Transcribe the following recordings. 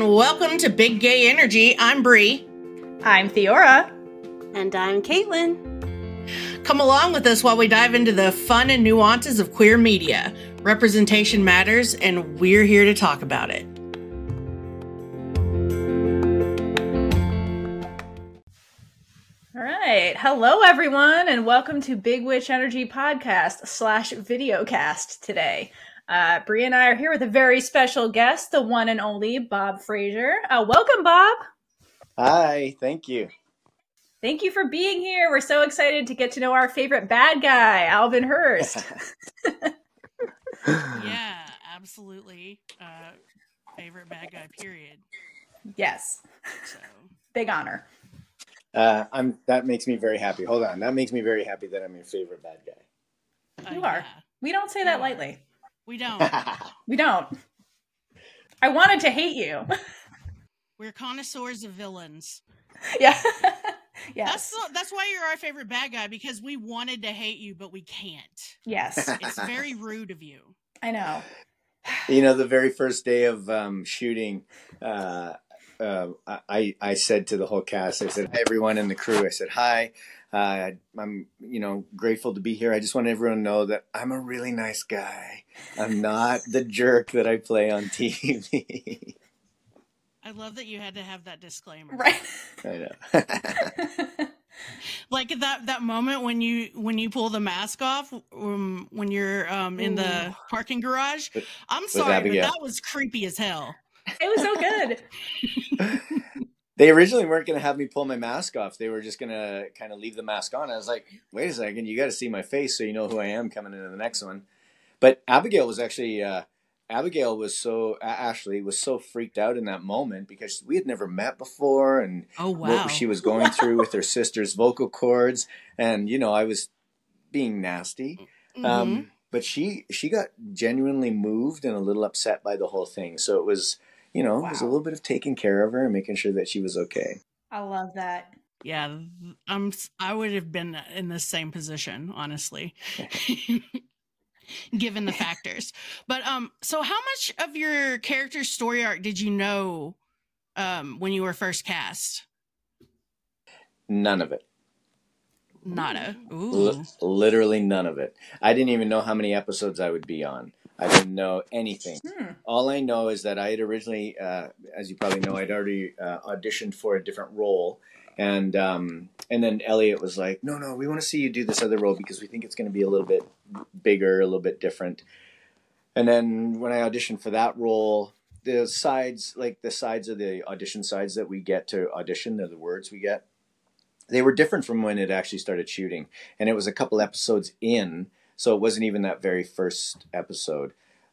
And welcome to Big Gay Energy. I'm Bree. I'm Theora. And I'm Caitlin. Come along with us while we dive into the fun and nuances of queer media. Representation matters, and we're here to talk about it. All right. Hello, everyone, and welcome to Big Witch Energy Podcast slash videocast today. Uh, Bree and I are here with a very special guest, the one and only Bob Frazer. Uh, welcome, Bob. Hi, thank you. Thank you for being here. We're so excited to get to know our favorite bad guy, Alban Hurst. yeah, absolutely. Uh, favorite bad guy, period. Yes. So. Big honor. Uh, I'm. That makes me very happy. Hold on. That makes me very happy that I'm your favorite bad guy. You uh, are. Yeah. We don't say that lightly. We don't. we don't. I wanted to hate you. We're connoisseurs of villains. Yeah. yes. That's that's why you're our favorite bad guy because we wanted to hate you, but we can't. Yes. It's very rude of you. I know. You know, the very first day of um, shooting, uh, uh, I I said to the whole cast, I said, everyone in the crew, I said, hi. Uh, I'm, you know, grateful to be here. I just want everyone to know that I'm a really nice guy. I'm not the jerk that I play on TV. I love that you had to have that disclaimer. Right. I know. like that that moment when you when you pull the mask off um, when you're um, in Ooh. the parking garage. I'm sorry, but that was creepy as hell. It was so good. they originally weren't going to have me pull my mask off. They were just going to kind of leave the mask on. I was like, wait a second, you got to see my face so you know who I am coming into the next one. But Abigail was actually, uh, Abigail was so, Ashley was so freaked out in that moment because we had never met before and oh, wow. what she was going through with her sister's vocal cords. And, you know, I was being nasty. Mm-hmm. Um, but she, she got genuinely moved and a little upset by the whole thing. So it was, you know, wow. it was a little bit of taking care of her and making sure that she was okay. I love that. Yeah, I'm. I would have been in the same position, honestly, given the factors. But um, so how much of your character's story arc did you know um when you were first cast? None of it. Nada. L- literally none of it. I didn't even know how many episodes I would be on. I didn't know anything. Hmm. All I know is that I had originally, uh, as you probably know, I'd already uh, auditioned for a different role, and um, and then Elliot was like, "No, no, we want to see you do this other role because we think it's going to be a little bit bigger, a little bit different." And then when I auditioned for that role, the sides, like the sides of the audition sides that we get to audition, they're the words we get. They were different from when it actually started shooting, and it was a couple episodes in so it wasn't even that very first episode.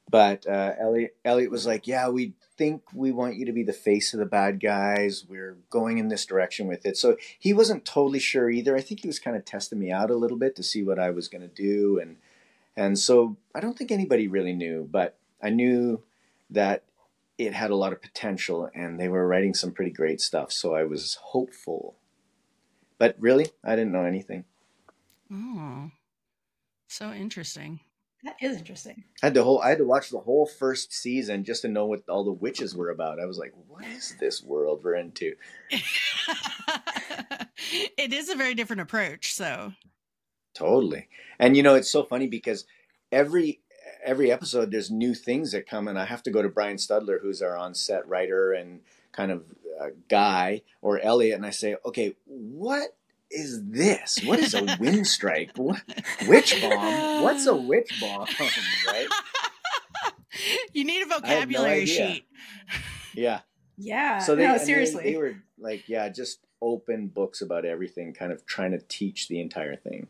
But uh, Elliot, Elliot was like, "Yeah, we think we want you to be the face of the bad guys. We're going in this direction with it." So he wasn't totally sure either. I think he was kind of testing me out a little bit to see what I was going to do, and and so I don't think anybody really knew, but I knew that it had a lot of potential, and they were writing some pretty great stuff. So I was hopeful. But really, I didn't know anything. Oh. So interesting. That is interesting. I had to whole I had to watch the whole first season just to know what all the witches were about. I was like, what is this world we're into? it is a very different approach, so Totally. And you know, it's so funny because every every episode there's new things that come and I have to go to Brian Studler who's our on-set writer and kind of uh, guy or Elliot and I say, "Okay, what is this? What is a wind strike? What, witch bomb? What's a witch bomb? right? You need a vocabulary no sheet. Yeah. Yeah. So they, no, seriously. They, they, were like, yeah, just open books about everything, kind of trying to teach the entire thing.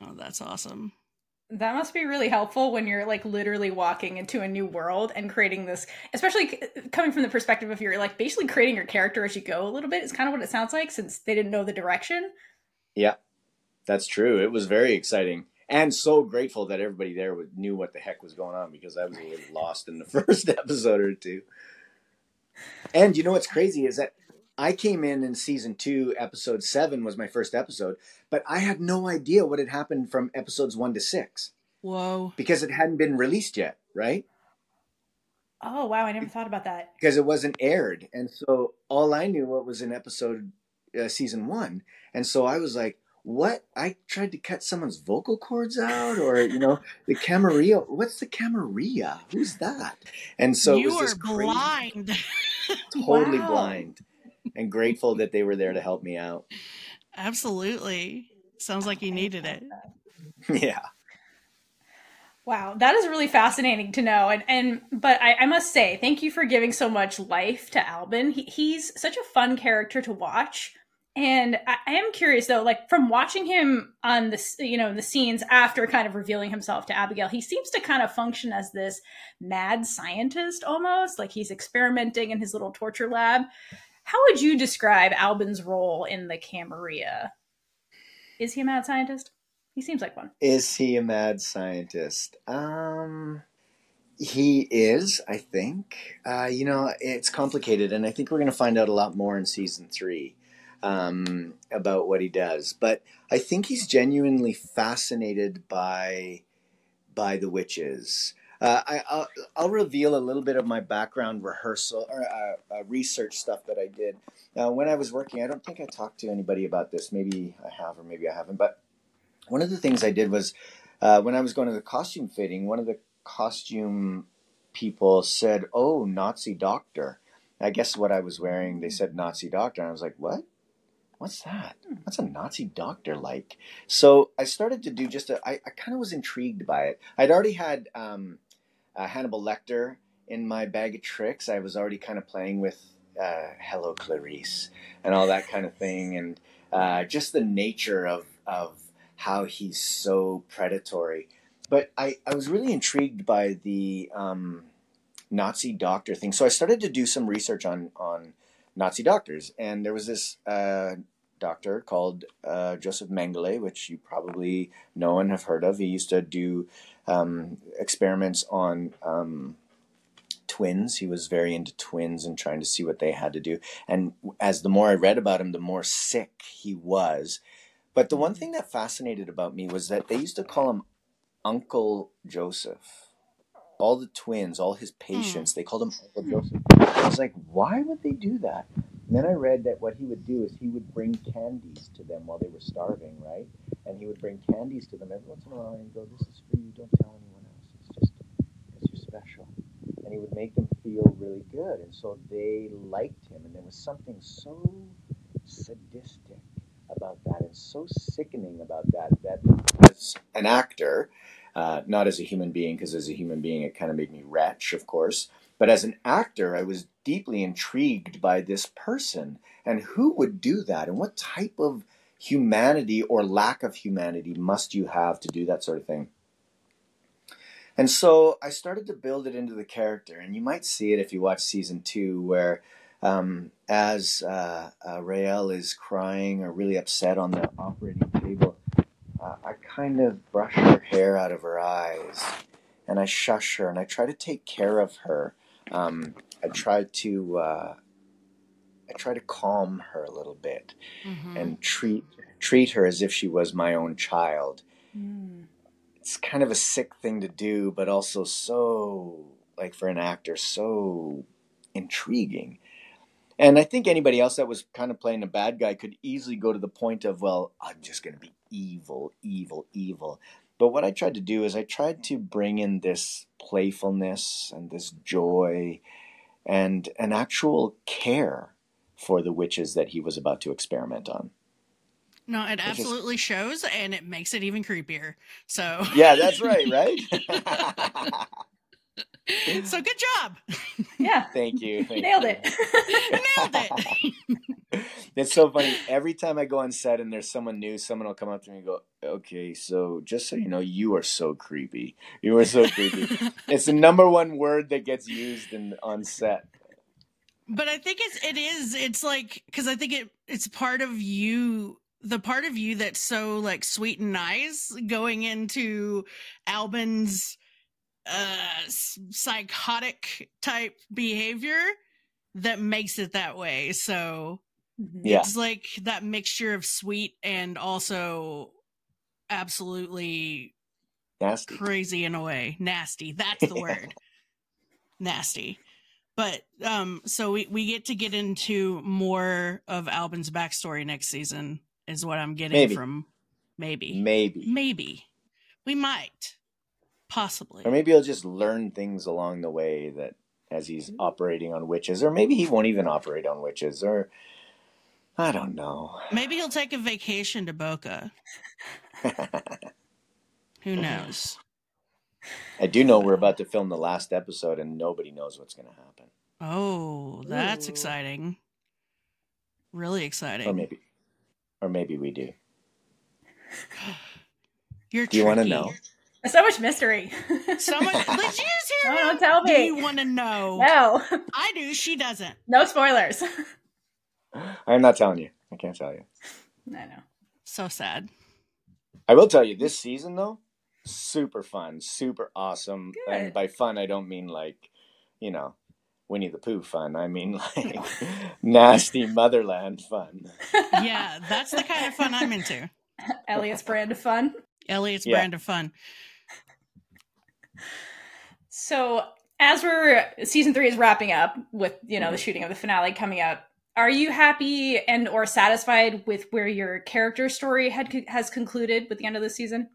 Oh, that's awesome. That must be really helpful when you're like literally walking into a new world and creating this, especially coming from the perspective of you're like basically creating your character as you go a little bit. Is kind of what it sounds like since they didn't know the direction. Yeah, that's true. It was very exciting and so grateful that everybody there knew what the heck was going on because I was a little lost in the first episode or two. And you know what's crazy is that I came in in season two, episode seven was my first episode, but I had no idea what had happened from episodes one to six. Whoa. Because it hadn't been released yet, right? Oh, wow. I never thought about that. Because it wasn't aired. And so all I knew what was in episode uh, season one. And so I was like, what? I tried to cut someone's vocal cords out, or you know, the Camarilla. What's the Camarilla? Who's that? And so you it was are blind, totally wow. blind and grateful that they were there to help me out. Absolutely. Sounds like you needed it. Yeah. Wow, that is really fascinating to know. And and but I, I must say, thank you for giving so much life to Alban. He, he's such a fun character to watch. And I, I, am curious though, like from watching him on this, you know, the scenes after kind of revealing himself to Abigail, he seems to kind of function as this mad scientist almost, like he's experimenting in his little torture lab. How would you describe Alban's role in the Camarilla? Is he a mad scientist? He seems like one. Is he a mad scientist? Um, he is, I think. Uh, you know, it's complicated, and I think we're going to find out a lot more in season three um, about what he does. But I think he's genuinely fascinated by by the witches. Uh, I, will reveal a little bit of my background rehearsal or uh, uh, research stuff that I did Now, when I was working. I don't think I talked to anybody about this. Maybe I have, or maybe I haven't. But one of the things I did was uh, when I was going to the costume fitting, one of the costume people said, "Oh, Nazi doctor." I guess what I was wearing, they said Nazi doctor, and I was like, "What? What's that? What's a Nazi doctor like?" So I started to do just a. I, I kind of was intrigued by it. I'd already had. Um, uh, Hannibal Lecter in my bag of tricks. I was already kind of playing with uh, Hello Clarice and all that kind of thing, and uh, just the nature of of how he's so predatory. But I, I was really intrigued by the um, Nazi doctor thing, so I started to do some research on on Nazi doctors, and there was this uh, doctor called uh, Joseph Mengele, which you probably know and have heard of. He used to do um, experiments on um, twins. He was very into twins and trying to see what they had to do. And as the more I read about him, the more sick he was. But the one thing that fascinated about me was that they used to call him Uncle Joseph. All the twins, all his patients, mm. they called him Uncle Joseph. I was like, why would they do that? And then I read that what he would do is he would bring candies to them while they were starving, right? And he would bring candies to them every once in a while and go, This is for you, don't tell anyone else. It's just because you're special. And he would make them feel really good. And so they liked him. And there was something so sadistic about that and so sickening about that that as an actor, uh, not as a human being, because as a human being it kind of made me wretch, of course. But as an actor, I was deeply intrigued by this person and who would do that and what type of humanity or lack of humanity must you have to do that sort of thing. And so I started to build it into the character, and you might see it if you watch season two, where um, as uh, uh, Raelle is crying or really upset on the operating table, uh, I kind of brush her hair out of her eyes, and I shush her, and I try to take care of her um, I try to uh, I try to calm her a little bit mm-hmm. and treat treat her as if she was my own child. Mm. It's kind of a sick thing to do, but also so like for an actor, so intriguing. And I think anybody else that was kind of playing a bad guy could easily go to the point of, well, I'm just going to be evil, evil, evil. But what I tried to do is I tried to bring in this playfulness and this joy and an actual care for the witches that he was about to experiment on. No, it absolutely is... shows and it makes it even creepier. So Yeah, that's right, right? so good job. Yeah. Thank you. Thank Nailed you. it. Nailed it. it's so funny. Every time I go on set and there's someone new, someone will come up to me and go, "Okay, so just so you know, you are so creepy. You are so creepy." it's the number one word that gets used in on set. But I think it's it is it's like because I think it it's part of you the part of you that's so like sweet and nice going into Alban's uh psychotic type behavior that makes it that way. So yeah. it's like that mixture of sweet and also absolutely nasty. crazy in a way. Nasty. That's the word. Nasty but um so we, we get to get into more of alban's backstory next season is what i'm getting maybe. from maybe maybe maybe we might possibly or maybe he'll just learn things along the way that as he's operating on witches or maybe he won't even operate on witches or I don't know. Maybe he'll take a vacation to Boca. Who knows? I do know we're about to film the last episode and nobody knows what's going to happen. Oh, that's Ooh. exciting. Really exciting. Or maybe or maybe we do. You're Do you want to know? So much mystery. Someone, did you just hear No, don't tell me. Do you want to know? No. I do. She doesn't. No spoilers. I'm not telling you. I can't tell you. I know. So sad. I will tell you this season though, super fun, super awesome. Good. And by fun I don't mean like, you know, Winnie the Pooh fun. I mean like nasty motherland fun. Yeah, that's the kind of fun I'm into. Elliot's brand of fun. Elliot's Yeah. brand of fun. So as we're season three is wrapping up with you know the mm-hmm. shooting of the finale coming up, are you happy and or satisfied with where your character story had has concluded with the end of the season?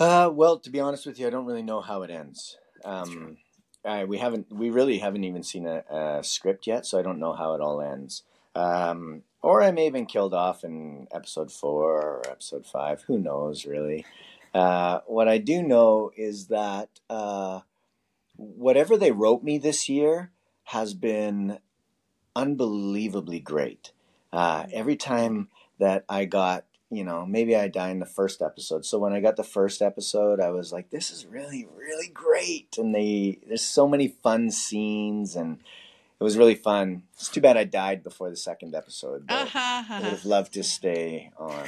Uh, well, to be honest with you, I don't really know how it ends. Um, I, we haven't, we really haven't even seen a, a script yet, so I don't know how it all ends. Um, or I may have been killed off in episode four or episode five. Who knows, really? Uh, what I do know is that uh, whatever they wrote me this year has been unbelievably great. Uh, every time that I got, you know, maybe I die in the first episode. So when I got the first episode, I was like, this is really, really great. And they, there's so many fun scenes and it was really fun. It's too bad I died before the second episode, but Uh-huh, I would uh-huh. have loved to stay on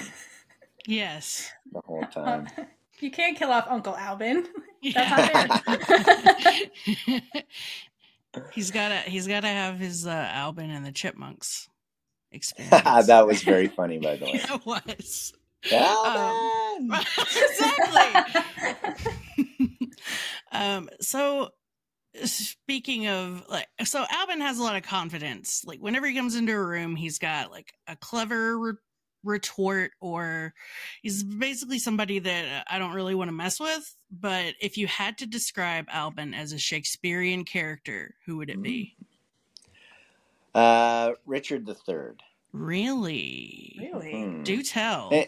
Yes. the whole time. Um, you can't kill off Uncle Alban. Yeah. That's not he's gotta he's gotta have his uh, Albin and the Chipmunks experience. that was very funny, by the way. That was. Alvin! Um, exactly. um, so speaking of like so Alban has a lot of confidence. Like whenever he comes into a room, he's got like a clever re- retort or he's basically somebody that uh, I don't really want to mess with, but if you had to describe Alban as a Shakespearean character, who would it be? Mm. Uh, Richard the Third. Really? really? Hmm. Do tell. Eh,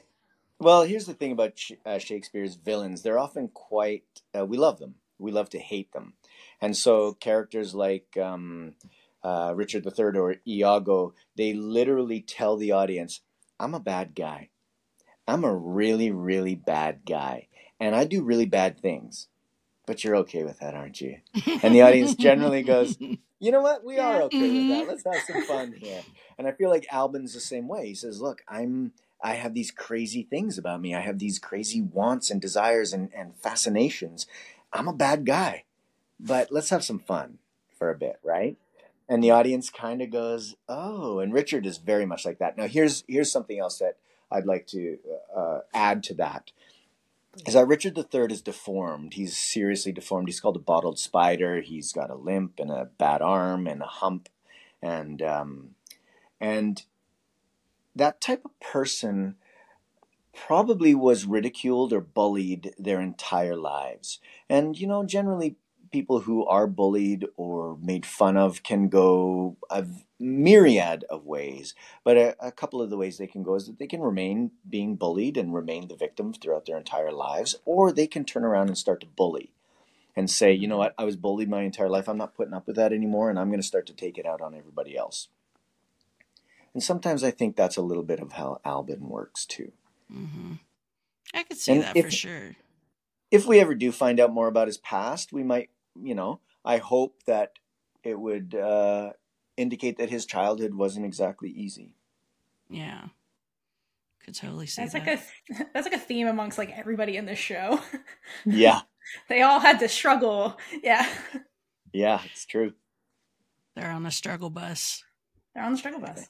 Well, here's the thing about Sh- uh, Shakespeare's villains. They're often quite, uh, we love them. We love to hate them. And so characters like um, uh, Richard III or Iago, they literally tell the audience, I'm a bad guy. I'm a really, really bad guy. And I do really bad things. But you're okay with that, aren't you? And the audience generally goes, you know what? We are okay with that. Let's have some fun here. And I feel like Alban's the same way. He says, look, I'm I have these crazy things about me. I have these crazy wants and desires and, and fascinations. I'm a bad guy. But let's have some fun for a bit, right? And the audience kind of goes, "Oh." And Richard is very much like that. Now, here's here's something else that I'd like to uh, add to that is that Richard III is deformed. He's seriously deformed. He's called a bottled spider. He's got a limp and a bad arm and a hump, and um, and that type of person probably was ridiculed or bullied their entire lives. And you know, generally, people who are bullied or made fun of can go a myriad of ways. But a, a couple of the ways they can go is that they can remain being bullied and remain the victim throughout their entire lives, or they can turn around and start to bully. and say, you know what, I was bullied my entire life. I'm not putting up with that anymore, and I'm going to start to take it out on everybody else. And sometimes I think that's a little bit of how Alban works too. Mm-hmm. I could see And that if- for sure. If we ever do find out more about his past, we might, you know, I hope that it would uh, indicate that his childhood wasn't exactly easy. Yeah. Could totally see That's that. like a that's like a theme amongst like everybody in this show. Yeah, they all had to struggle. Yeah, yeah, it's true. They're on the struggle bus. they're on the struggle bus.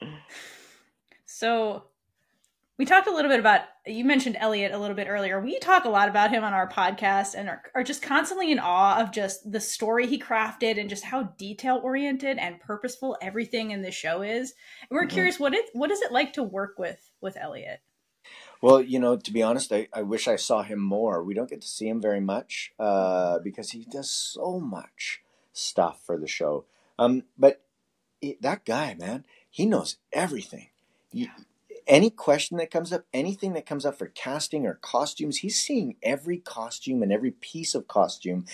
So, we talked a little bit about you mentioned Elliot a little bit earlier. We talk a lot about him on our podcast and are, are just constantly in awe of just the story he crafted and just how detail oriented and purposeful everything in this show is. And we're Mhm. curious what it what is it like to work with with Elliot? Well, you know, to be honest, I, I wish I saw him more. We don't get to see him very much uh, because he does so much stuff for the show. Um, but he- that guy, man, he knows everything. You, any question that comes up, anything that comes up for casting or costumes, he's seeing every costume and every piece of costume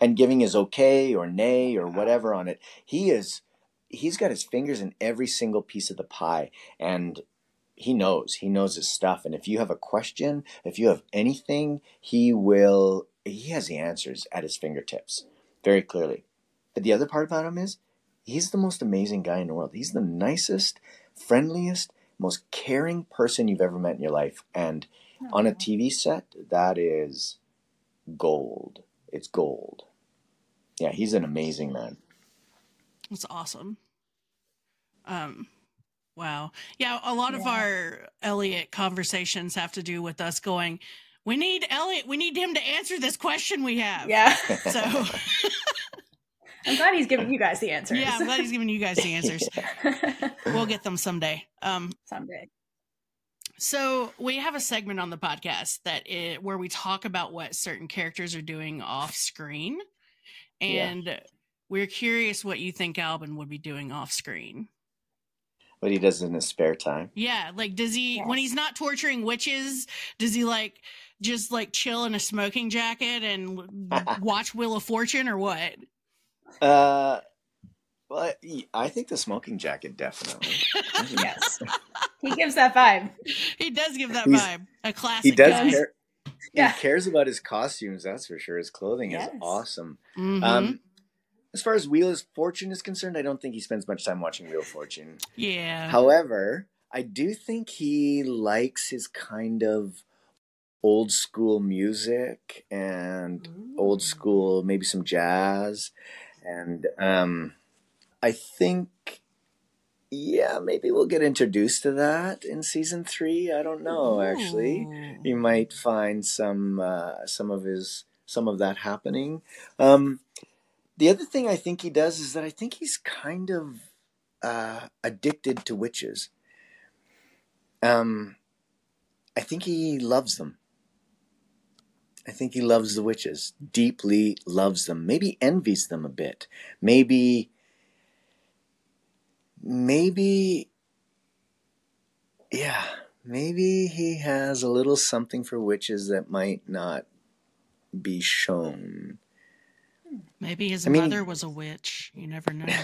and giving his okay or nay or whatever on it. He is, he's got his fingers in every single piece of the pie. And he knows he knows his stuff and if you have a question if you have anything he will he has the answers at his fingertips very clearly but the other part about him is he's the most amazing guy in the world he's the nicest friendliest most caring person you've ever met in your life and on a tv set that is gold it's gold yeah he's an amazing man That's awesome. Um, wow. Yeah, a lot of our Elliot conversations have to do with us going, we need Elliot, we need him to answer this question we have. Yeah, So, I'm glad he's giving you guys the answers. yeah, I'm glad he's giving you guys the answers. We'll get them someday. Um, someday. So we have a segment on the podcast that it, where we talk about what certain characters are doing off screen, Yeah. and we're curious what you think Albin would be doing off screen. what he does in his spare time Yeah, like does he when he's not torturing witches? Does he like just like chill in a smoking jacket and watch Wheel of Fortune or what? Uh well I- i think the smoking jacket definitely Yes, he gives that vibe. He does give that He's- vibe. A classic. he does guy. care Yeah. he cares about his costumes that's for sure his clothing Yes. is awesome Mhm. um as far as wheel of fortune is concerned i don't think he spends much time watching wheel of fortune yeah. however i do think he likes his kind of old school music and old school maybe some jazz and um i think yeah maybe we'll get introduced to that in season three i don't know actually you might find some uh, some of his some of that happening. Um, the other thing I think he does is that I think he's kind of uh, addicted to witches. Um, I think he loves them. I think he loves the witches, deeply loves them, maybe envies them a bit. Maybe, maybe, yeah, maybe he has a little something for witches that might not be shown. Maybe his I mean- mother was a witch. You never know.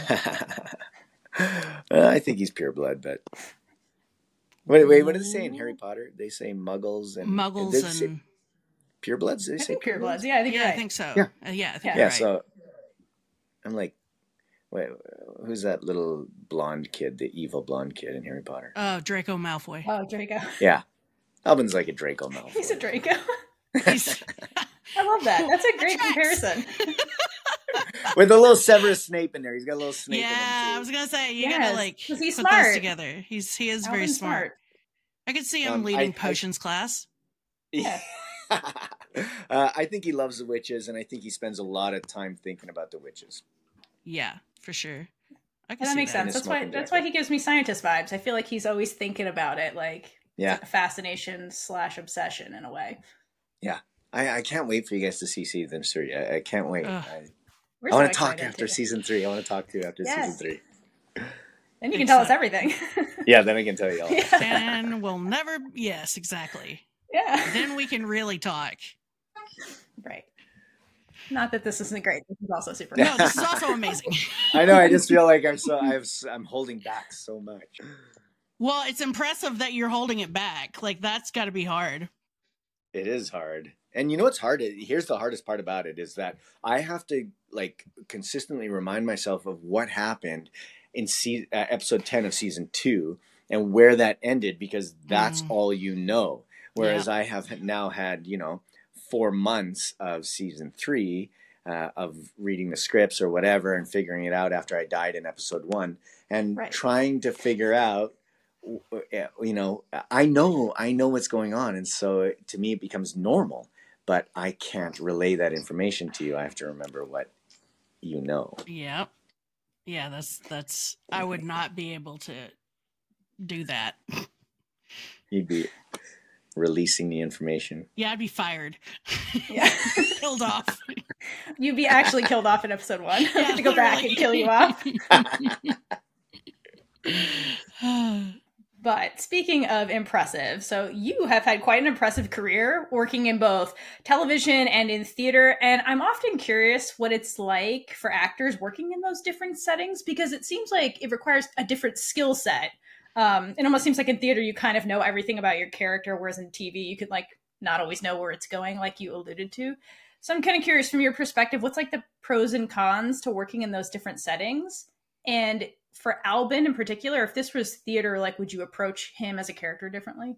Uh, I think he's pure blood, but wait, wait, what do they say in Harry Potter? They say muggles and Muggles and, say and pure bloods. Did they I say think pure bloods. Yeah, I think yeah, you're I think so. Yeah. Uh, yeah, I think Yeah. Yeah, you're right. so I'm like, wait, who's that little blonde kid, the evil blonde kid in Harry Potter? Oh, Draco Malfoy. Oh, Draco. Yeah, Alban's like a Draco Malfoy. He's a Draco. He's- I love that. That's a great Tracks. comparison. with a little Severus Snape in there. He's got a little Snape in there. yeah, in I was gonna say you Yes, gotta like 'cause he's put smart. those together. He's he is very Alban's smart. I could see him Um, leading I- I- potions class. Yeah. Uh, I think he loves the witches, and I think he spends a lot of time thinking about the witches. Yeah, for sure. I can that makes that. sense. That's why. smoking That's why he gives me scientist vibes. I feel like he's always thinking about it, like Yeah, fascination slash obsession in a way. I, I can't wait for you guys to see season three. I, I can't wait. Ugh. I, I so want to talk after to- season three. I want to talk to you after Yes. season three. Then you can tell us everything. Yeah, then I can tell you all. yeah. And we'll never yes, exactly. Yeah. Then we can really talk. Right. Not that this isn't great. This is also super. No, this is also amazing. I know. I just feel like I'm so I've, I'm holding back so much. well, it's impressive that you're holding it back. Like that's got to be hard. It is hard. And you know what's hard? Here's the hardest part about it is that I have to like consistently remind myself of what happened in se- uh, episode 10 of season 2 and where that ended because that's Mm. all you know. Whereas I have now had, you know, 4 months of season 3 uh, of reading the scripts or whatever and figuring it out after I died in episode 1 and Right. trying to figure out uh, you know, I know I know what's going on and so to me it becomes normal but I can't relay that information to you. I have to remember what you know. yeah Yeah, that's that's. I would not be able to do that. You'd be releasing the information. Yeah, I'd be fired. Yeah. Killed off. You'd be actually killed off in episode one. I Yeah, have to go back and kill you off. off. But speaking of impressive, so you have had quite an impressive career working in both television and in theater. And I'm often curious what it's like for actors working in those different settings because it seems like it requires a different skill set. Um, it almost seems like in theater, you kind of know everything about your character, whereas in TV, you could like not always know where it's going, like you alluded to. So I'm kind of curious from your perspective, what's like the pros and cons to working in those different settings? And for Alban in particular, if this was theater, like would you approach him as a character differently?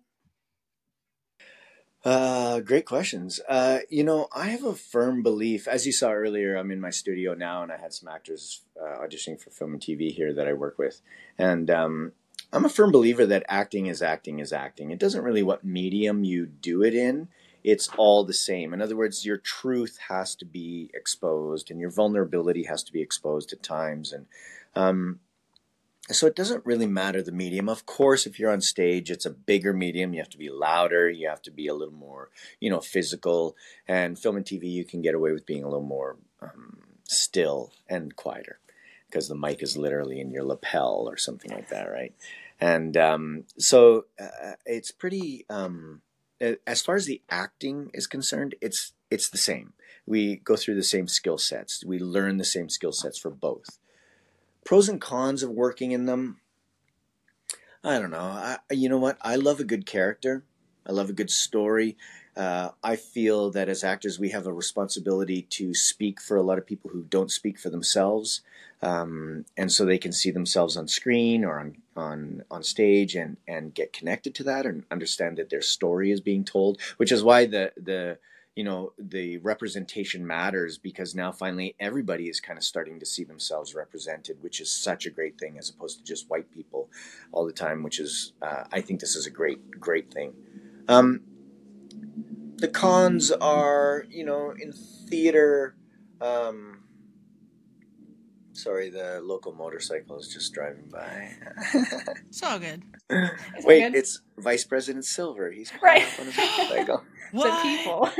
Uh, great questions. Uh, you know, I have a firm belief, as you saw earlier, I'm in my studio now and I had some actors uh, auditioning for film and TV here that I work with. And um, I'm a firm believer that acting is acting is acting. It doesn't really what medium you do it in. It's all the same. In other words, your truth has to be exposed and your vulnerability has to be exposed at times. And um, so it doesn't really matter the medium. Of course, if you're on stage, it's a bigger medium. You have to be louder. You have to be a little more, you know, physical. And film and TV, you can get away with being a little more um, still and quieter because the mic is literally in your lapel or something like that, right? And um, so uh, it's pretty. Um, as far as the acting is concerned, it's it's the same. We go through the same skill sets. We learn the same skill sets for both pros and cons of working in them i don't know I, you know what i love a good character i love a good story uh, i feel that as actors we have a responsibility to speak for a lot of people who don't speak for themselves um, and so they can see themselves on screen or on on on stage and and get connected to that and understand that their story is being told which is why the the you know the representation matters because now finally everybody is kind of starting to see themselves represented which is such a great thing as opposed to just white people all the time which is uh, i think this is a great great thing. Um, the cons are you know in theater um, sorry the local motorcycle is just driving by it's all good. Is that wait good? it's vice president silver he's Right. up on his motorcycle the What? people.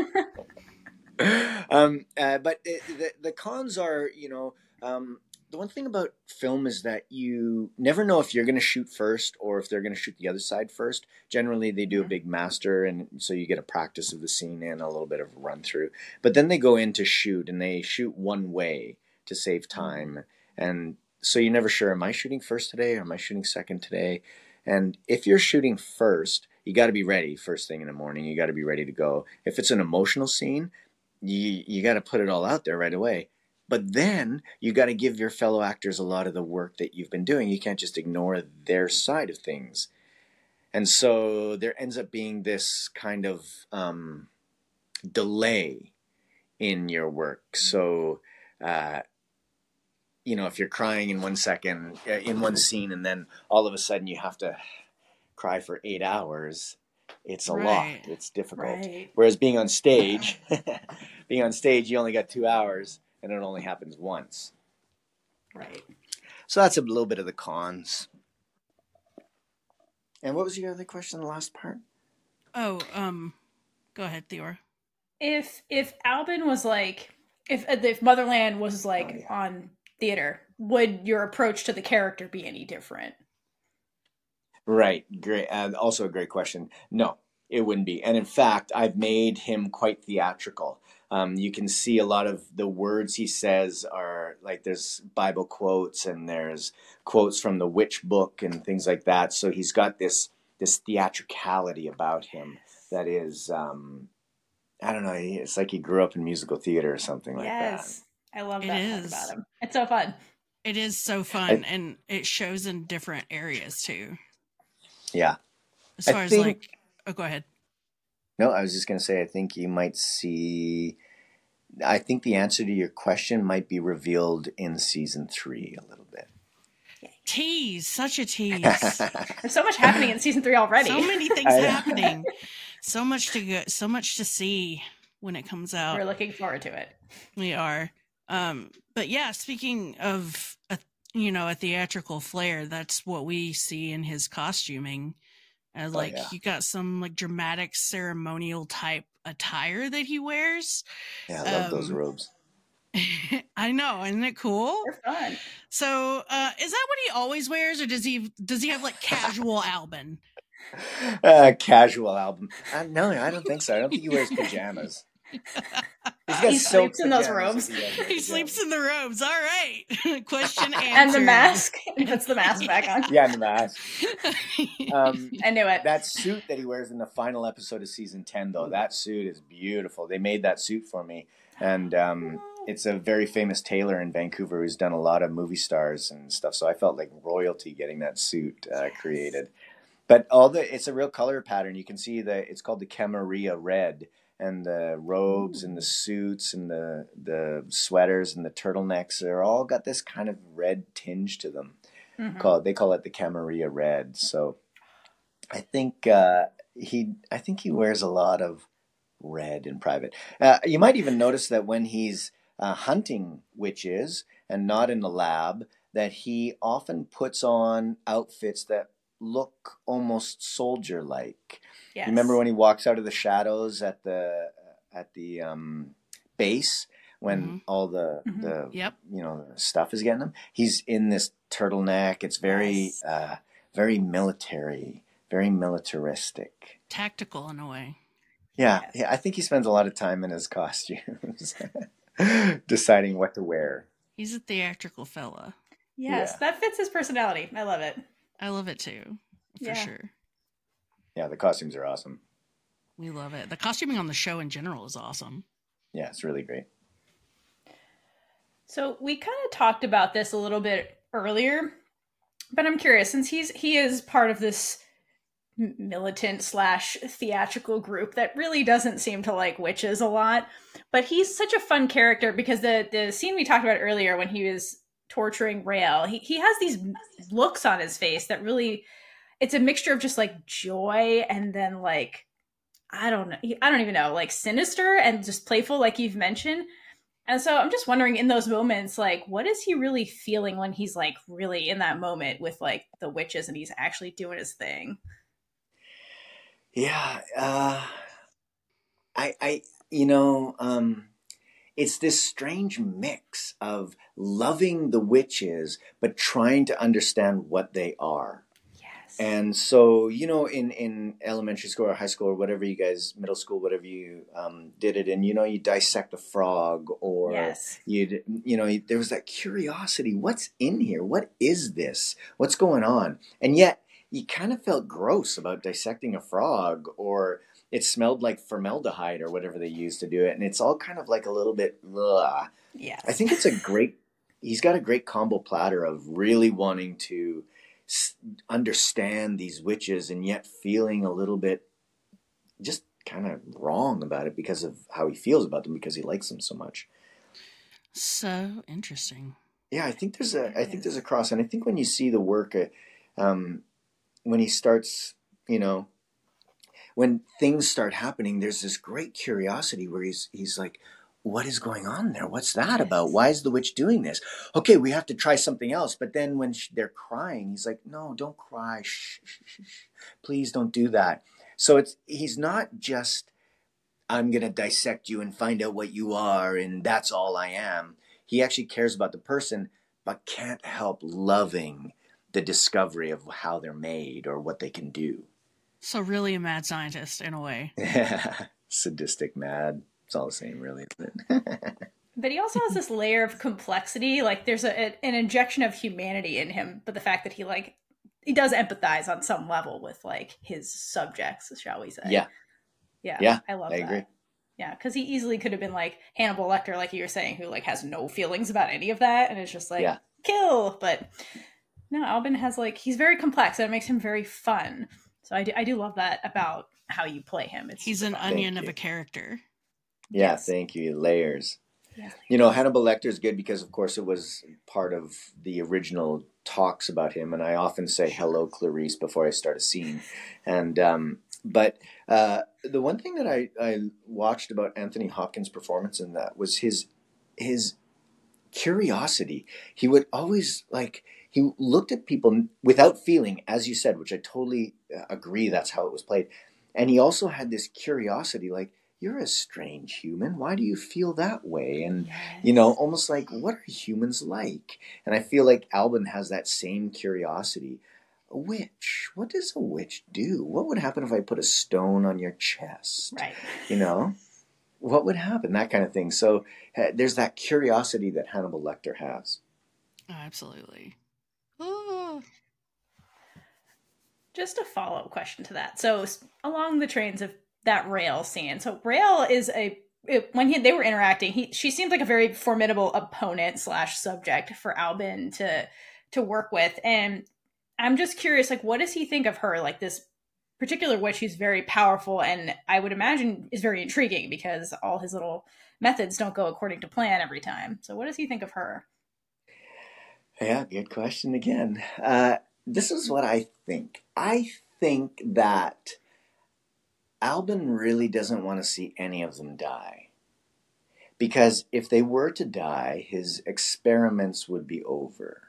um, uh, but it, the the cons are, you know, um, the one thing about film is that you never know if you're going to shoot first or if they're going to shoot the other side first. Generally, they do a Mhm. big master, and so you get a practice of the scene and a little bit of a run through. But then they go in to shoot, and they shoot one way to save time, and so you're never sure: am I shooting first today, or am I shooting second today? And if you're shooting first, you got to be ready first thing in the morning. You got to be ready to go. If it's an emotional scene, you you got to put it all out there right away. But then you got to give your fellow actors a lot of the work that you've been doing. You can't just ignore their side of things. And so there ends up being this kind of um, delay in your work. So, uh, you know, if you're crying in one second, uh, in one scene, and then all of a sudden you have to cry for eight hours, it's a Right. lot. It's difficult. right. Whereas being on stage, being on stage, you only got two hours, and it only happens once. Right. So that's a little bit of the cons. And what was your other question? The last part. Oh, um, go ahead, Theora. If if Alban was like if if Motherland was like Oh, yeah. on theater, would your approach to the character be any different? Right. Great. And also a great question. No, it wouldn't be. And in fact, I've made him quite theatrical. Um, you can see a lot of the words he says are like there's Bible quotes and there's quotes from the witch book and things like that. So he's got this this theatricality about him that is um, I don't know. It's like he grew up in musical theater or something like yes. that. I love that part about him. It's so fun. It is so fun, I, and it shows in different areas too. Yeah. As far I as think, like, oh, go ahead. No, I was just going to say, I think you might see. I think the answer to your question might be revealed in season three a little bit. Tease, such a tease. There's so much happening in season three already. So many things happening. So much to go, so much to see when it comes out. We're looking forward to it. We are. Um, but yeah, speaking of a you know a theatrical flair, that's what we see in his costuming. Uh, like oh, yeah. you got some like dramatic ceremonial type attire that he wears. Yeah, I love um, those robes. I know, isn't it cool? They're fun. So, uh, is that what he always wears, or does he does he have like casual Alban? Uh, casual album. Uh, no, I don't think so. I don't think he wears pajamas. he sleeps in those robes. He sleeps in the robes. All right. Question answered. and the mask. He puts the mask back on. Yeah, and the mask. Um, I knew it. That suit that he wears in the final episode of season ten, though, that suit is beautiful. They made that suit for me, and um, it's a very famous tailor in Vancouver who's done a lot of movie stars and stuff. So I felt like royalty getting that suit uh, created. But all the it's a real color pattern. You can see that it's called the Camarilla red and the robes and the suits and the the sweaters and the turtlenecks they're all got this kind of red tinge to them. Mm-hmm. called they call it the camarilla red. So i think uh, he i think he wears a lot of red in private. Uh, you might even notice that when he's uh, hunting witches and not in the lab that he often puts on outfits that look almost soldier like Yes. remember when he walks out of the shadows at the at the um, base when mm-hmm. all the mm-hmm. the yep. you know stuff is getting him? He's in this turtleneck. It's very yes. uh, very military, very militaristic, tactical in a way. Yeah, yes. yeah. I think he spends a lot of time in his costumes, deciding what to wear. He's a theatrical fella. Yes, yeah. that fits his personality. I love it. I love it too, for yeah. sure. Yeah, the costumes are awesome. We love it. The costuming on the show in general is awesome. Yeah, it's really great. So we kind of talked about this a little bit earlier, but I'm curious since he's he is part of this militant slash theatrical group that really doesn't seem to like witches a lot, but he's such a fun character because the the scene we talked about earlier when he was torturing Raelle. he he has these looks on his face that really it's a mixture of just like joy and then like I don't know, I don't even know, like sinister and just playful, like you've mentioned. And so I'm just wondering in those moments, like, what is he really feeling when he's like really in that moment with like the witches and he's actually doing his thing? Yeah, uh, I, I, you know, um, it's this strange mix of loving the witches but trying to understand what they are. And so, you know, in, in elementary school or high school or whatever you guys, middle school, whatever you um, did it in, you know, you dissect a frog or yes. you'd, you know, there was that curiosity. What's in here? What is this? What's going on? And yet you kind of felt gross about dissecting a frog or it smelled like formaldehyde or whatever they used to do it. And it's all kind of like a little bit, ugh. Yes. I think it's a great, he's got a great combo platter of really wanting to understand these witches and yet feeling a little bit just kind of wrong about it because of how he feels about them because he likes them so much. So interesting. Yeah, I think there's a I think there's a cross, and I think when you see the work, uh, um, when he starts, you know, when things start happening, there's this great curiosity where he's he's like, what is going on there? What's that about? Why is the witch doing this? Okay, we have to try something else. But then when they're crying, he's like, no, don't cry. Shh, shh, shh, shh. Please don't do that. So it's he's not just I'm going to dissect you and find out what you are and that's all I am. He actually cares about the person but can't help loving the discovery of how they're made or what they can do. So really a mad scientist in a way. Yeah. Sadistic, mad. It's all the same, really, isn't it? But he also has this layer of complexity. Like there's a, an injection of humanity in him, but the fact that he like he does empathize on some level with like his subjects, shall we say? yeah, yeah, yeah, I love I that. agree. Yeah, because he easily could have been like Hannibal Lecter, like you were saying, who like has no feelings about any of that, and it's just like Yeah. kill. But no, Alban has like he's very complex, and it makes him very fun. So I do, I do love that about how you play him. It's He's an fun. onion Thank of you. a character. Yeah, Yes. thank you. Layers. Yeah. You know, Hannibal Lecter is good because, of course, it was part of the original talks about him, and I often say "Hello, Clarice" before I start a scene. And um, but uh, the one thing that I, I watched about Anthony Hopkins' performance in that was his his curiosity. He would always like he looked at people without feeling, as you said, which I totally uh, agree. That's how it was played, and he also had this curiosity, like you're a strange human. Why do you feel that way? And you know, almost like what are humans like? And I feel like Alban has that same curiosity. A witch. What does a witch do? What would happen if I put a stone on your chest? right. You know, what would happen? That kind of thing. So uh, there's that curiosity that Hannibal Lecter has. Oh, absolutely. Oh, Just a follow up question to that. So along the trains of that Raelle scene, so Raelle is a when he, they were interacting, he she seemed like a very formidable opponent slash subject for Alban to to work with, and I'm just curious, like, what does he think of her? Like this particular witch, she's very powerful, and I would imagine is very intriguing because all his little methods don't go according to plan every time. So, what does he think of her? Yeah, good question again. Uh, this is what I think. I think that Alban really doesn't want to see any of them die. Because if they were to die, his experiments would be over.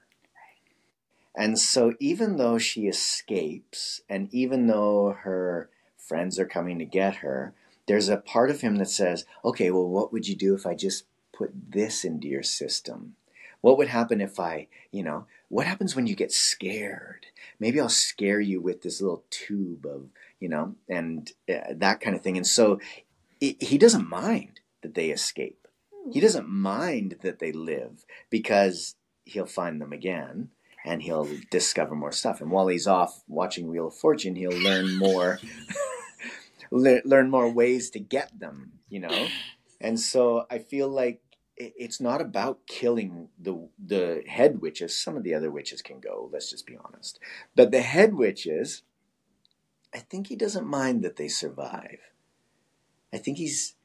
And so, even though she escapes, and even though her friends are coming to get her, there's a part of him that says, okay, well, what would you do if I just put this into your system? What would happen if I, you know, what happens when you get scared? Maybe I'll scare you with this little tube of, you know, and uh, that kind of thing. And so i he doesn't mind that they escape. He doesn't mind that they live because he'll find them again and he'll discover more stuff. And while he's off watching Wheel of Fortune, he'll learn more, le- learn more ways to get them, you know? And so I feel like it- it's not about killing the the head witches. Some of the other witches can go. Let's just be honest. But the head witches, I think he doesn't mind that they survive. I think he's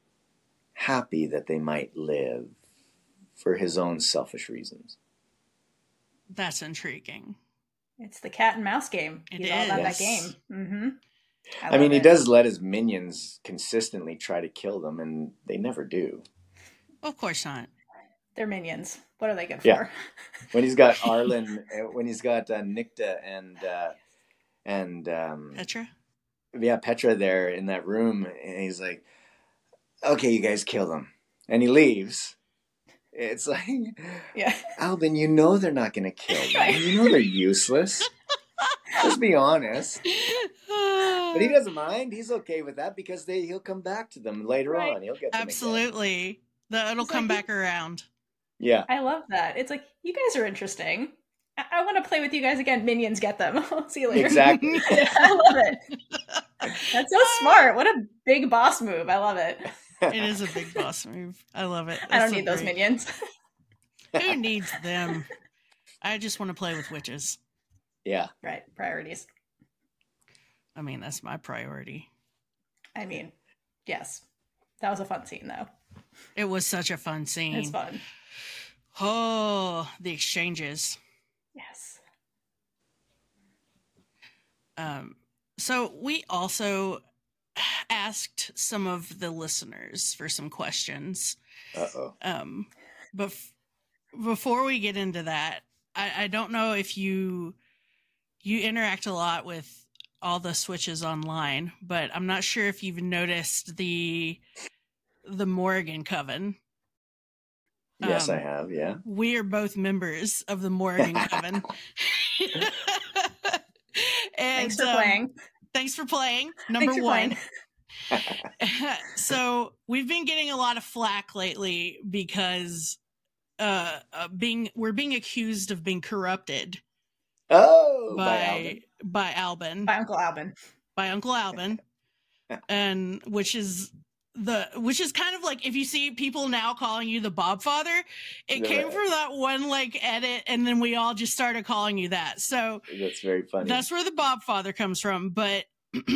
happy that they might live for his own selfish reasons. that's intriguing. It's the cat and mouse game. It He's all about is. that game. Mm-hmm. I, mean, he does let his minions consistently try to kill them, and they never do. Of course not. They're minions. What are they good Yeah. for? When he's got Arlen, when he's got uh, Nicte and uh, and um, Petra? yeah, Petra there in that room, and he's like, "Okay, you guys kill them," and he leaves. It's like, Yeah. Alban, you know they're not going to kill them. You know they're useless. Just be honest. But he doesn't mind. He's okay with that because they he'll come back to them later Right. on. He'll get them again. Absolutely. The, it'll It's come like- back around. Yeah. I love that. It's like, you guys are interesting. I, I want to play with you guys again. Minions get them. See you later. Exactly. I love it. That's so ah. smart. What a big boss move. I love it. It is a big boss move. I love it. I don't That's so need those minions. Who needs them? I just want to play with witches. Yeah. right. Priorities. I mean, that's my priority. I mean, yes. That was a fun scene, though. It was such a fun scene. It's fun. Oh, the exchanges. Yes. Um, so we also asked some of the listeners for some questions. Uh oh. Um, but f- before we get into that, I, I don't know if you you interact a lot with all the switches online, but I'm not sure if you've noticed the the Morrigan Coven. Yes, Um, I have. Yeah. We are both members of the Morrigan Coven. and Thanks for um, playing. Thanks for playing. Number for one. playing. so we've been getting a lot of flack lately because uh, uh being we're being accused of being corrupted Oh, by, by Alban. by Alban By Uncle Alban. by Uncle Alban, and which is the which is kind of like if you see people now calling you the Bob Father, it came from that one like edit, and then we all just started calling you that. So That's very funny. that's where the Bob Father comes from. But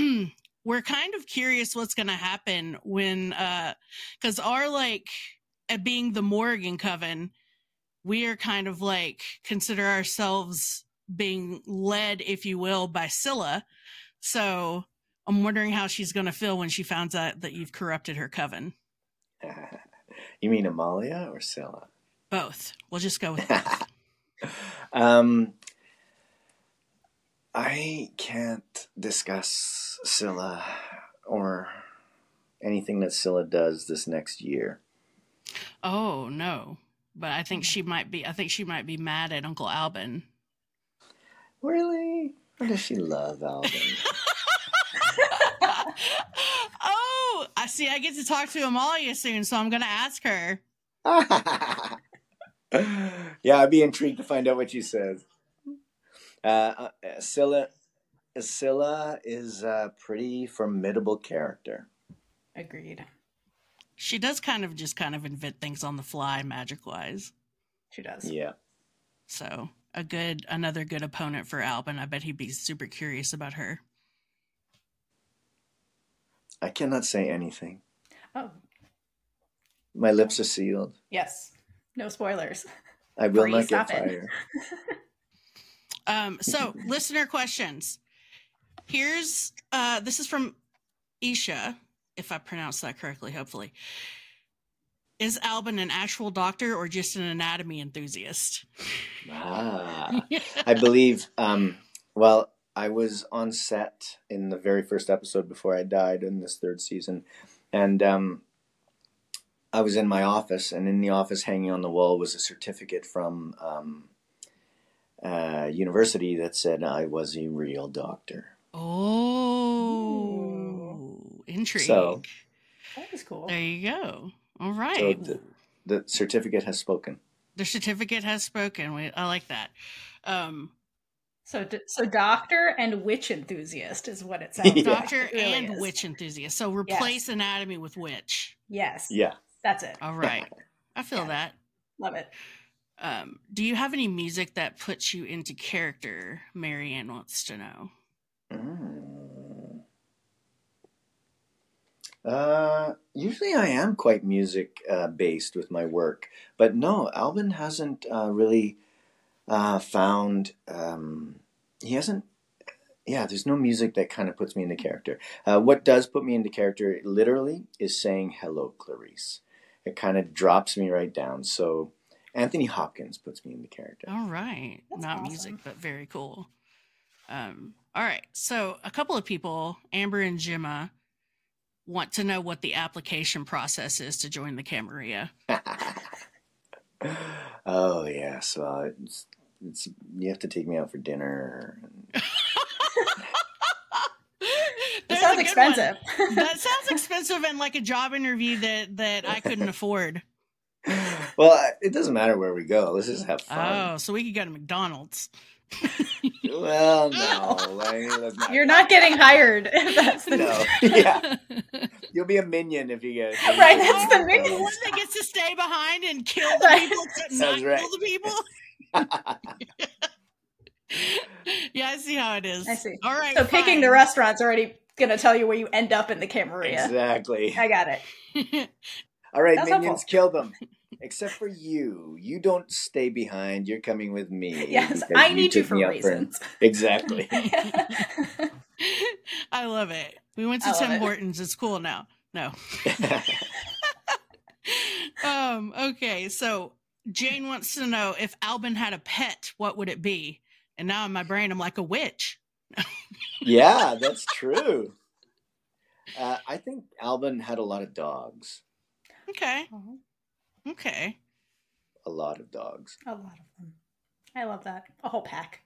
we're kind of curious what's going to happen when, uh, because our like at being the Morrigan Coven, we are kind of like consider ourselves being led, if you will, by Scylla. So I'm wondering how she's going to feel when she finds out that you've corrupted her coven. you mean Amalia or Scylla? Both. We'll just go with both. um, I can't discuss Scylla or anything that Scylla does this next year. oh no. But I think she might be. I think she might be mad at Uncle Alban Really? Or does she love Alban? oh, I see. I get to talk to Amalia soon, so I'm going to ask her. yeah, I'd be intrigued to find out what she says. Uh, uh, Scylla, Scylla is a pretty formidable character. Agreed. She does kind of just kind of invent things on the fly, magic wise. She does. Yeah. So a good, another good opponent for Alban. I bet he'd be super curious about her. I cannot say anything. Oh, My lips are sealed. yes. No spoilers. I will Free, not get fired. Um, so listener questions. Here's uh this is from Isha, if I pronounced that correctly, hopefully. Is Alban an actual doctor or just an anatomy enthusiast? Ah, I believe. Um, well, I was on set in the very first episode before I died in this third season, and um, I was in my office, and in the office, hanging on the wall, was a certificate from um, uh, university that said I was a real doctor. Oh, intrigue. So- That was cool. there you go. All right. So the, the certificate has spoken. the certificate has spoken. We, I like that. Um, So, so doctor and witch enthusiast is what it sounds Yeah. like. doctor It really and is. witch enthusiast. So replace anatomy with witch. Yes. Yeah. That's it. All right. I feel Yeah. that. Love it. Um, do you have any music that puts you into character? Marianne wants to know. Mm. Uh, usually I am quite music uh, based with my work, but no, Alban hasn't uh, really uh, found. Um, he hasn't. Yeah, there's no music that kind of puts me into character. Uh, what does put me into character, literally, is saying "Hello, Clarice." It kind of drops me right down. So, Anthony Hopkins puts me into character. All right. That's Not awesome. music, but very cool. Um, all right. So a couple of people, Amber and Gemma, want to know what the application process is to join the Camarilla. oh yes, well, uh, it's, it's you have to take me out for dinner. that sounds a good one. expensive. that sounds expensive and like a job interview that that I couldn't afford. well, it doesn't matter where we go. Let's just have fun. Oh, so we could go to McDonald's. Well, no, like, not. You're not getting hired. if That's the No, yeah, you'll be a minion if you get Right, that's the minion. The one that gets to stay behind and kill the Right. people, except not right. kill the people. yeah, I see how it is. I see. All right. So picking the restaurant's already gonna tell you where you end up in the Camarilla. exactly. I got it. All right, That's minions, helpful. kill them. Except for you. You don't stay behind. You're coming with me. Yes, because I need you took for me out reasons. Exactly. I love it. We went to Tim it. Hortons. It's cool now. No. um. Okay. So Jane wants to know if Alban had a pet, what would it be? And now in my brain, I'm like a witch. yeah, that's true. Uh, I think Alban had a lot of dogs. Okay. Okay. A lot of dogs. A lot of them. I love that. A whole pack.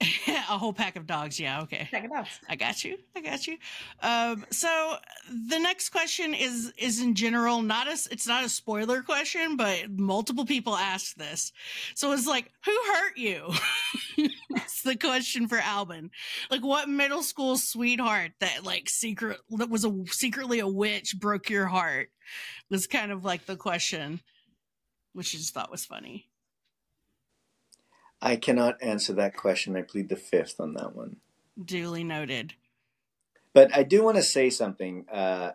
a whole pack of dogs. Yeah, okay. Pack of dogs. I got you. I got you. Um, so the next question is is in general not a it's not a spoiler question, but multiple people asked this. So it's like, who hurt you? That's the question for Alban. Like, what middle school sweetheart that like secret that was a secretly a witch broke your heart? Was kind of like the question, which I just thought was funny. I cannot answer that question. I plead the fifth on that one. Duly noted. But I do want to say something. Uh,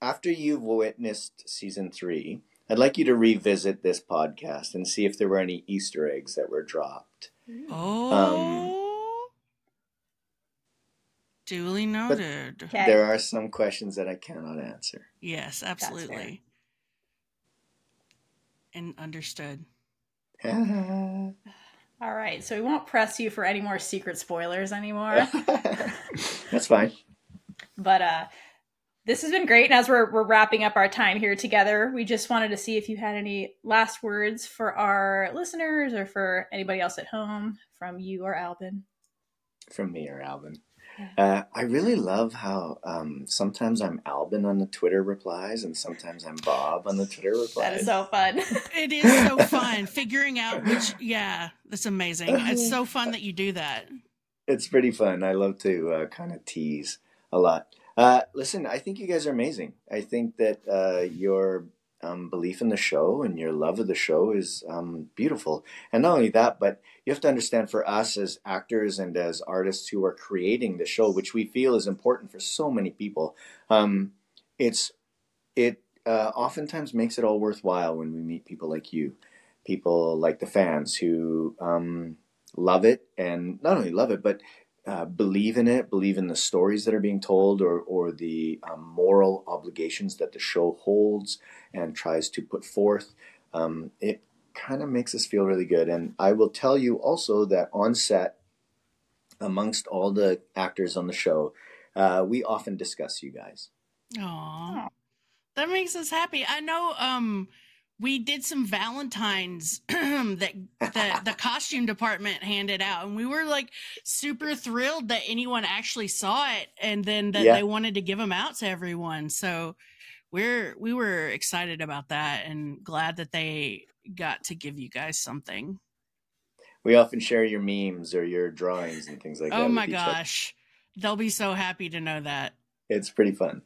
after you've witnessed season three, I'd like you to revisit this podcast and see if there were any Easter eggs that were dropped. Oh. Duly noted. Okay. There are some questions that I cannot answer. Yes, absolutely. And understood. All right, so we won't press you for any more secret spoilers anymore. That's fine. but uh this has been great and as we're, we're wrapping up our time here together we just wanted to see if you had any last words for our listeners or for anybody else at home from you or Alban. From me or Alban. Uh, I really love how um, sometimes I'm Alban on the Twitter replies and sometimes I'm Bob on the Twitter replies. that is so fun It is so fun figuring out which. Yeah, that's amazing. It's so fun that you do that. it's pretty fun. I love to uh, kind of tease a lot. Uh, listen, I think you guys are amazing. I think that uh, your um, belief in the show and your love of the show is um, beautiful. And not only that, but you have to understand for us as actors and as artists who are creating the show, which we feel is important for so many people, um, it's it uh, oftentimes makes it all worthwhile when we meet people like you, people like the fans who um, love it and not only love it, but uh, believe in it, believe in the stories that are being told, or or the um, moral obligations that the show holds and tries to put forth. Um, it kind of makes us feel really good. And I will tell you also that on set, amongst all the actors on the show, uh, we often discuss you guys. Aw. That makes us happy. I know um we did some Valentines that the the costume department handed out and we were like super thrilled that anyone actually saw it and then that Yeah. they wanted to give them out to everyone. So we're we were excited about that and glad that they got to give you guys something. We often share your memes or your drawings and things like oh that. oh my gosh. They'll be so happy to know that. It's pretty fun.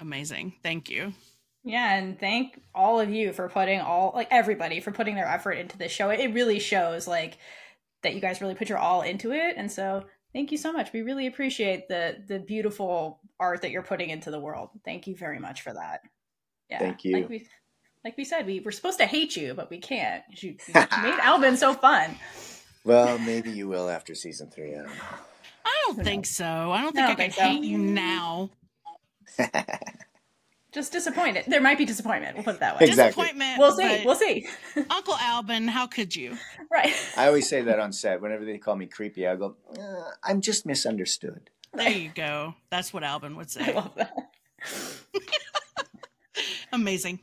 Amazing. Thank you. Yeah and thank all of you for putting all like everybody for putting their effort into this show it really shows like that you guys really put your all into it and so thank you so much we really appreciate the the beautiful art that you're putting into the world thank you very much for that yeah Thank you. like we like we said we were supposed to hate you but we can't you, you made alban so fun Well, maybe you will after season three. I don't know. I don't think so. I don't think don't I think can so. hate you now. just disappointed there might be disappointment we'll put it that way Exactly. Disappointment. we'll see we'll see Uncle Alban, how could you? right I always say that on set. Whenever they call me creepy, I go, uh, "I'm just misunderstood." There you go. That's what Alban would say. i say. love that Amazing.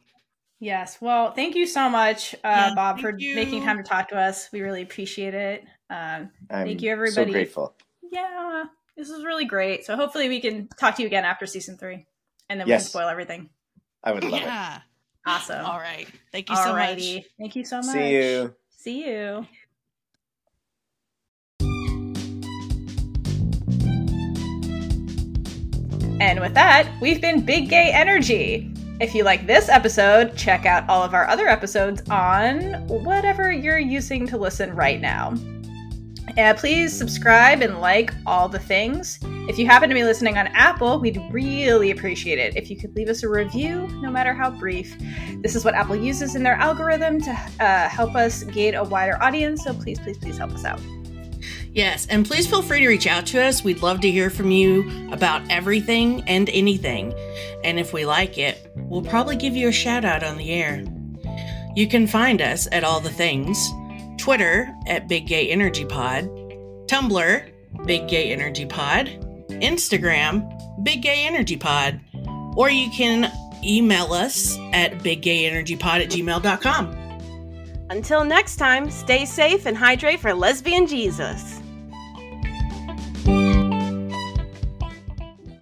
Yes. Well, thank you so much, uh, Yeah, Bob, for you. making time to talk to us. We really appreciate it. Um, I'm Thank you, everybody. So everybody. grateful. yeah, this was really great. So hopefully we can talk to you again after season three, and then we Yes. can spoil everything. I would love it. Yeah. Awesome. All right. Thank you so Alrighty. much. Thank you so much. See you. See you. And with that, we've been Big Gay Energy. If you like this episode, check out all of our other episodes on whatever you're using to listen right now. And please subscribe and like all the things. If you happen to be listening on Apple, we'd really appreciate it if you could leave us a review, no matter how brief. This is what Apple uses in their algorithm to uh, help us gain a wider audience, so please, please, please help us out. Yes, and please feel free to reach out to us. We'd love to hear from you about everything and anything. And if we like it, we'll probably give you a shout out on the air. You can find us at all the things Twitter at Big Gay Energy Pod, Tumblr, Big Gay Energy Pod, Instagram, Big Gay Energy Pod, or you can email us at biggayenergypod at gmail.com. Until next time, stay safe and hydrate for lesbian Jesus.